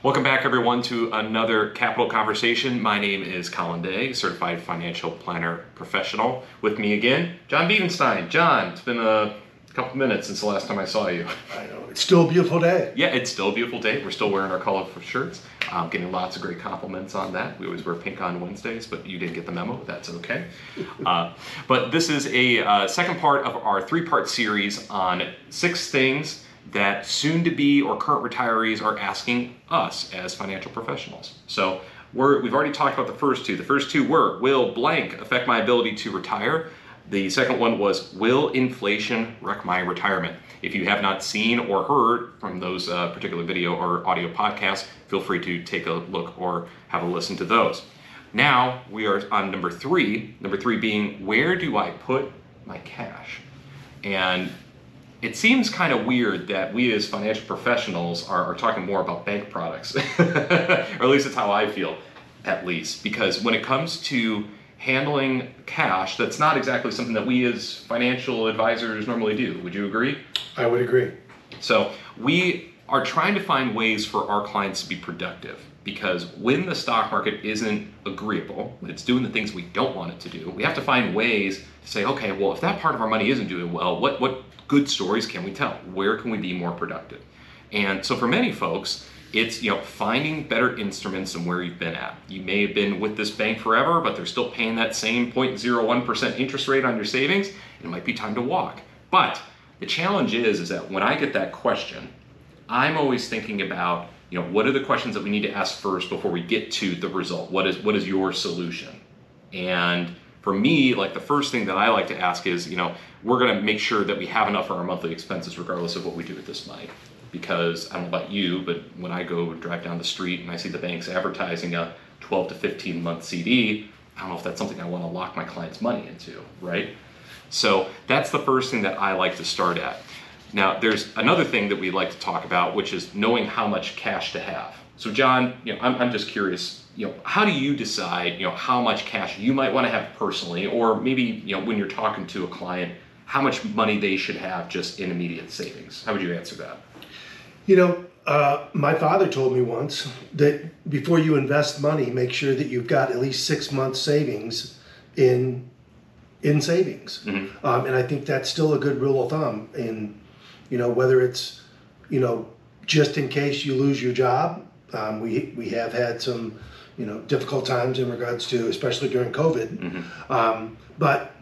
Welcome back, everyone, to another Capital Conversation. My name is Colin Day, certified financial planner professional. With me again, John Biedenstein. John, it's been a couple minutes since the last time I saw you. I know. It's still a beautiful day. Yeah, it's still a beautiful day. We're still wearing our colorful shirts. Um, getting lots of great compliments on that. We always wear pink on Wednesdays, but you didn't get the memo. That's okay. Uh, but this is a uh, second part of our three part series on six things that soon to be or current retirees are asking us as financial professionals. So we're, we've already talked about the first two. The first two were Will blank affect my ability to retire? The second one was Will inflation wreck my retirement? If you have not seen or heard from those uh, particular video or audio podcasts, feel free to take a look or have a listen to those. Now we are on number three. Number three being where do I put my cash? And it seems kind of weird that we as financial professionals are, are talking more about bank products, or at least that's how I feel, at least, because when it comes to handling cash, that's not exactly something that we as financial advisors normally do. Would you agree? I would agree. So we are trying to find ways for our clients to be productive because when the stock market isn't agreeable, when it's doing the things we don't want it to do, we have to find ways to say, okay, well, if that part of our money isn't doing well, what, what good stories can we tell? Where can we be more productive? And so for many folks, it's you know finding better instruments than where you've been at. You may have been with this bank forever, but they're still paying that same 0.01% interest rate on your savings. It might be time to walk. But the challenge is is that when I get that question, I'm always thinking about you know what are the questions that we need to ask first before we get to the result. What is what is your solution? And for me, like the first thing that I like to ask is, you know, we're going to make sure that we have enough for our monthly expenses regardless of what we do with this money. Because I don't know about you, but when I go drive down the street and I see the banks advertising a 12 to 15 month CD, I don't know if that's something I want to lock my client's money into, right? So that's the first thing that I like to start at. Now, there's another thing that we like to talk about, which is knowing how much cash to have. So, John, you know, I'm, I'm just curious. You know, how do you decide, you know, how much cash you might want to have personally, or maybe, you know, when you're talking to a client, how much money they should have just in immediate savings? How would you answer that? You know, uh, my father told me once that before you invest money, make sure that you've got at least six months savings in in savings, mm-hmm. um, and I think that's still a good rule of thumb. And you know, whether it's you know just in case you lose your job, um, we we have had some you know difficult times in regards to especially during COVID, mm-hmm. um, but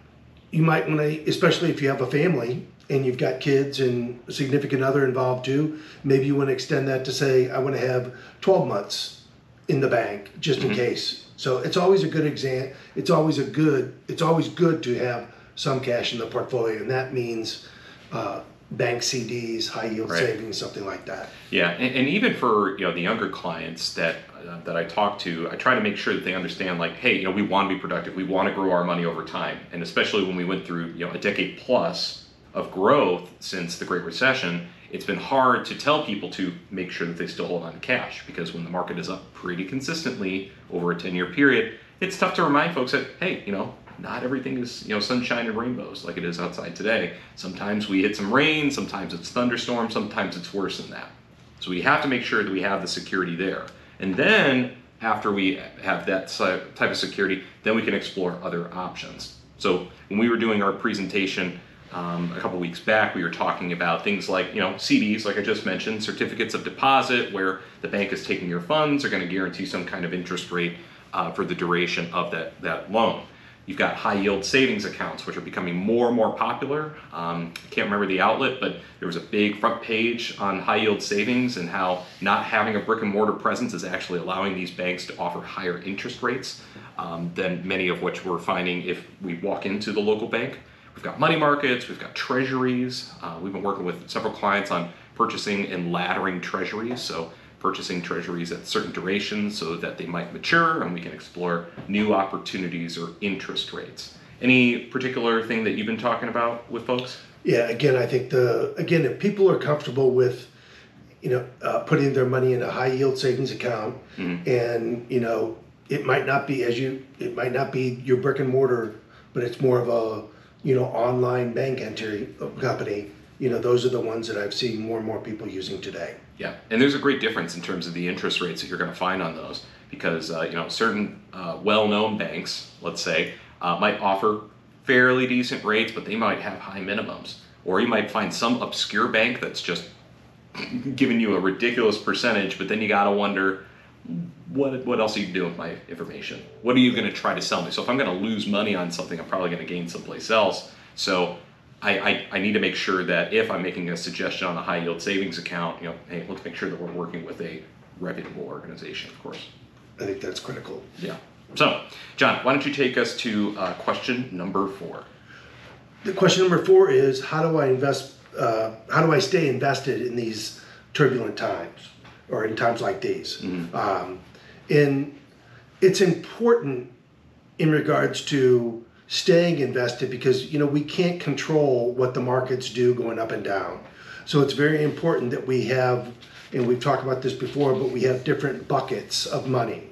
you might want to, especially if you have a family and you've got kids and a significant other involved too, maybe you want to extend that to say, I want to have 12 months in the bank just in mm-hmm. case. So it's always a good exam. It's always a good. It's always good to have some cash in the portfolio, and that means uh, bank CDs, high yield right. savings, something like that. Yeah, and, and, even for you know the younger clients that uh, that I talk to, I try to make sure that they understand like, hey, you know, we want to be productive, we want to grow our money over time, and especially when we went through you know a decade plus of growth since the Great Recession, it's been hard to tell people to make sure that they still hold on to cash because when the market is up pretty consistently over a 10 year period, it's tough to remind folks that hey, you know, not everything is you know sunshine and rainbows like it is outside today. Sometimes we hit some rain, sometimes it's thunderstorm, sometimes it's worse than that. So we have to make sure that we have the security there. And then after we have that type of security, then we can explore other options. So when we were doing our presentation um, a couple weeks back, we were talking about things like you know CDs, like I just mentioned, certificates of deposit, where the bank is taking your funds, are going to guarantee some kind of interest rate uh, for the duration of that that loan. You've got high yield savings accounts, which are becoming more and more popular. Um, I can't remember the outlet, but there was a big front page on high yield savings and how not having a brick and mortar presence is actually allowing these banks to offer higher interest rates um, than many of which we're finding if we walk into the local bank. We've got money markets, we've got treasuries. Uh, we've been working with several clients on purchasing and laddering treasuries. So purchasing treasuries at certain durations so that they might mature and we can explore new opportunities or interest rates. Any particular thing that you've been talking about with folks? Yeah, again, I think the again if people are comfortable with you know uh, putting their money in a high yield savings account mm-hmm. and you know it might not be as you it might not be your brick and mortar but it's more of a you know online bank entry company you know, those are the ones that I've seen more and more people using today. Yeah, and there's a great difference in terms of the interest rates that you're going to find on those because uh, you know certain uh, well-known banks, let's say, uh, might offer fairly decent rates, but they might have high minimums. Or you might find some obscure bank that's just giving you a ridiculous percentage, but then you got to wonder what what else are you doing with my information? What are you going to try to sell me? So if I'm going to lose money on something, I'm probably going to gain someplace else. So I, I, I, need to make sure that if I'm making a suggestion on a high yield savings account, you know, hey, let's make sure that we're working with a reputable organization, of course. I think that's critical. Yeah. So, John, why don't you take us to uh, question number four? The question number four is how do I invest? Uh, how do I stay invested in these turbulent times or in times like these? Mm-hmm. Um, and it's important in regards to staying invested because you know we can't control what the markets do going up and down. So it's very important that we have, and we've talked about this before, but we have different buckets of money.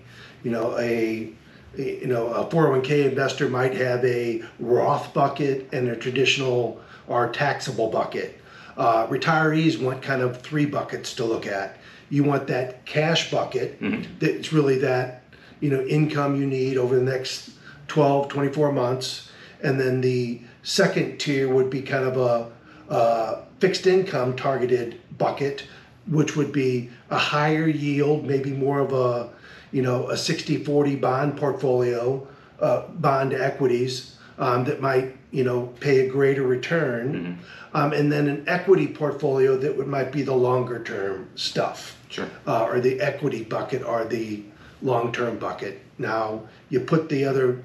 You know, a you know a 401k investor might have a Roth bucket and a traditional or taxable bucket. Uh, retirees want kind of three buckets to look at. You want that cash bucket mm-hmm. that's really that you know income you need over the next 12, 24 months. And then the second tier would be kind of a, a fixed income targeted bucket, which would be a higher yield, maybe more of a, you know, a 60 40 bond portfolio, uh, bond equities um, that might, you know, pay a greater return. Mm-hmm. Um, and then an equity portfolio that would might be the longer term stuff. Sure. Uh, or the equity bucket or the long term bucket. Now, you put the other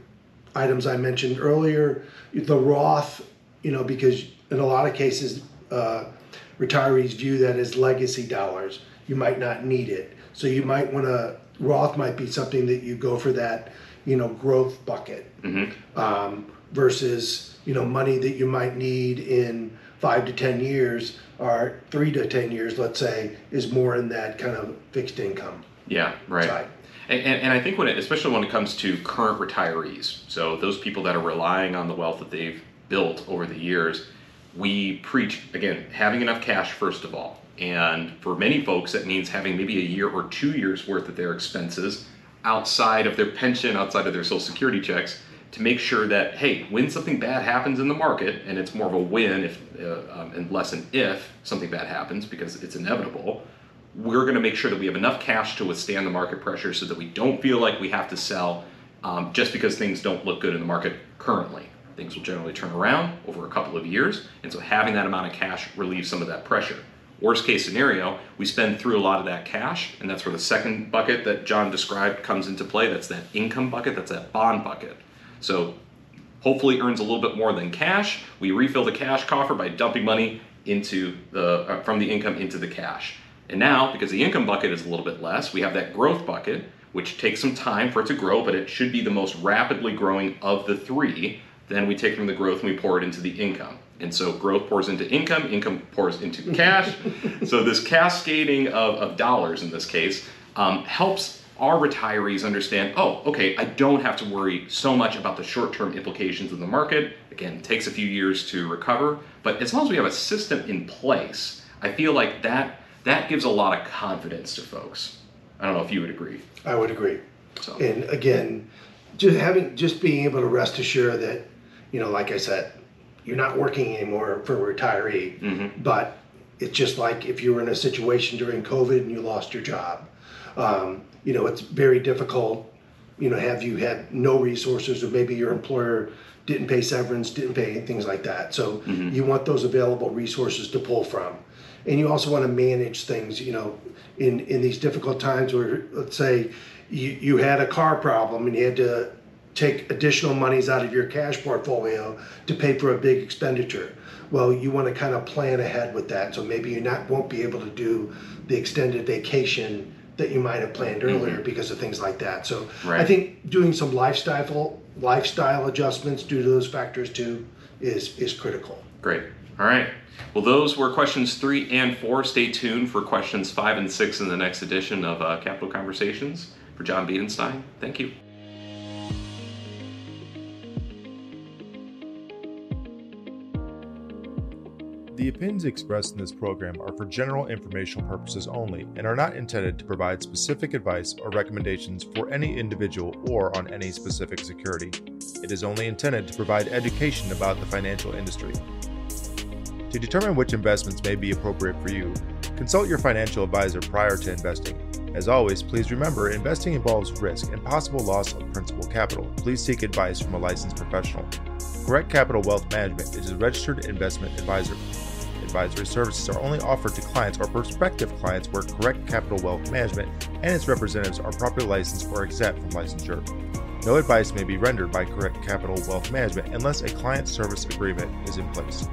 items I mentioned earlier, the Roth, you know, because in a lot of cases, uh, retirees view that as legacy dollars. You might not need it. So you might want to, Roth might be something that you go for that, you know, growth bucket mm-hmm. um, versus, you know, money that you might need in five to 10 years or three to 10 years, let's say, is more in that kind of fixed income. Yeah, right. Side. And, and, I think when it, especially when it comes to current retirees, so those people that are relying on the wealth that they've built over the years, we preach again having enough cash first of all. And for many folks, that means having maybe a year or two years worth of their expenses outside of their pension, outside of their Social Security checks, to make sure that hey, when something bad happens in the market, and it's more of a win if uh, um, and less an if something bad happens because it's inevitable we're going to make sure that we have enough cash to withstand the market pressure so that we don't feel like we have to sell um, just because things don't look good in the market currently. Things will generally turn around over a couple of years, and so having that amount of cash relieves some of that pressure. Worst case scenario, we spend through a lot of that cash, and that's where the second bucket that John described comes into play. That's that income bucket, that's that bond bucket. So hopefully earns a little bit more than cash. We refill the cash coffer by dumping money into the uh, from the income into the cash. And now, because the income bucket is a little bit less, we have that growth bucket, which takes some time for it to grow, but it should be the most rapidly growing of the three. Then we take from the growth and we pour it into the income. And so growth pours into income, income pours into cash. so this cascading of, of dollars in this case um, helps our retirees understand oh, okay, I don't have to worry so much about the short term implications of the market. Again, it takes a few years to recover, but as long as we have a system in place, I feel like that that gives a lot of confidence to folks. I don't know if you would agree. I would agree. So. And again, just having just being able to rest assured that, you know, like I said, you're not working anymore for a retiree, mm-hmm. but it's just like if you were in a situation during COVID and you lost your job. Um, you know, it's very difficult. You know, have you had no resources, or maybe your employer didn't pay severance, didn't pay things like that. So mm-hmm. you want those available resources to pull from and you also want to manage things you know in in these difficult times where let's say you, you had a car problem and you had to take additional monies out of your cash portfolio to pay for a big expenditure well you want to kind of plan ahead with that so maybe you not won't be able to do the extended vacation that you might have planned earlier mm-hmm. because of things like that so right. i think doing some lifestyle lifestyle adjustments due to those factors too is is critical great all right well, those were questions three and four. Stay tuned for questions five and six in the next edition of uh, Capital Conversations. For John Biedenstein, thank you. The opinions expressed in this program are for general informational purposes only and are not intended to provide specific advice or recommendations for any individual or on any specific security. It is only intended to provide education about the financial industry. To determine which investments may be appropriate for you, consult your financial advisor prior to investing. As always, please remember investing involves risk and possible loss of principal capital. Please seek advice from a licensed professional. Correct Capital Wealth Management is a registered investment advisor. Advisory services are only offered to clients or prospective clients where Correct Capital Wealth Management and its representatives are properly licensed or exempt from licensure. No advice may be rendered by Correct Capital Wealth Management unless a client service agreement is in place.